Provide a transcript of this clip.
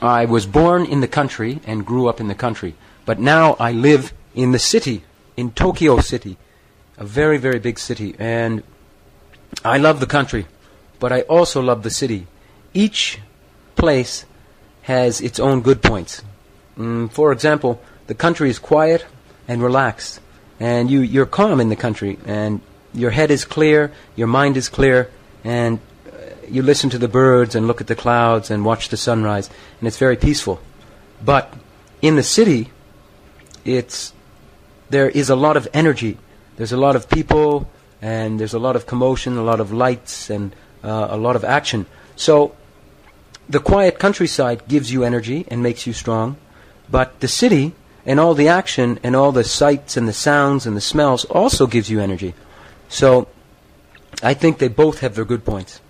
I was born in the country and grew up in the country, but now I live in the city, in Tokyo City, a very, very big city. And I love the country, but I also love the city. Each place has its own good points. Mm, for example, the country is quiet and relaxed, and you, you're calm in the country, and your head is clear, your mind is clear, and you listen to the birds and look at the clouds and watch the sunrise, and it's very peaceful. But in the city, it's there is a lot of energy. There's a lot of people, and there's a lot of commotion, a lot of lights, and uh, a lot of action. So the quiet countryside gives you energy and makes you strong, but the city and all the action and all the sights and the sounds and the smells also gives you energy. So I think they both have their good points.